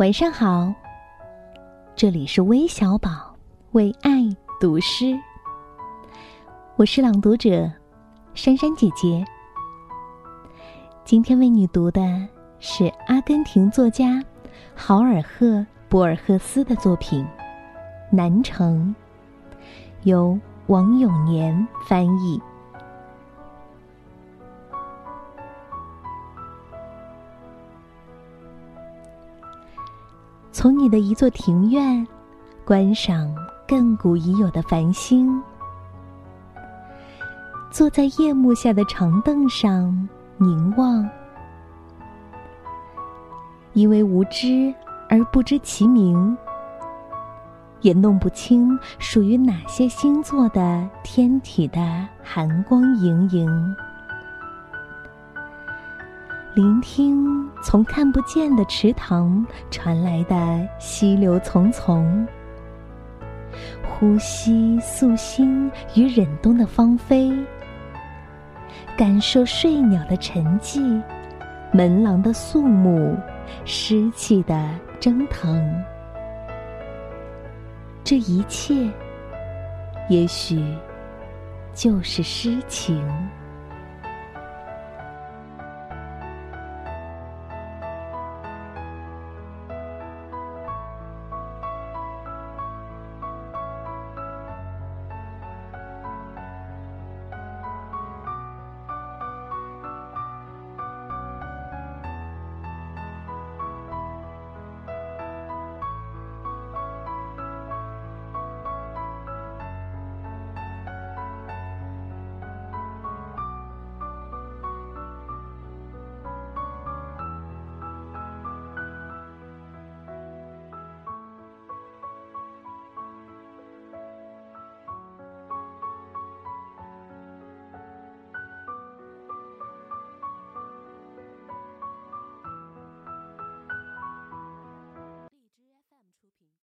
晚上好，这里是微小宝为爱读诗，我是朗读者珊珊姐姐。今天为你读的是阿根廷作家豪尔赫·博尔赫斯的作品《南城》，由王永年翻译。从你的一座庭院，观赏亘古已有的繁星，坐在夜幕下的长凳上凝望，因为无知而不知其名，也弄不清属于哪些星座的天体的寒光盈盈。聆听从看不见的池塘传来的溪流淙淙，呼吸素心与忍冬的芳菲，感受睡鸟的沉寂，门廊的肃穆，湿气的蒸腾。这一切，也许就是诗情。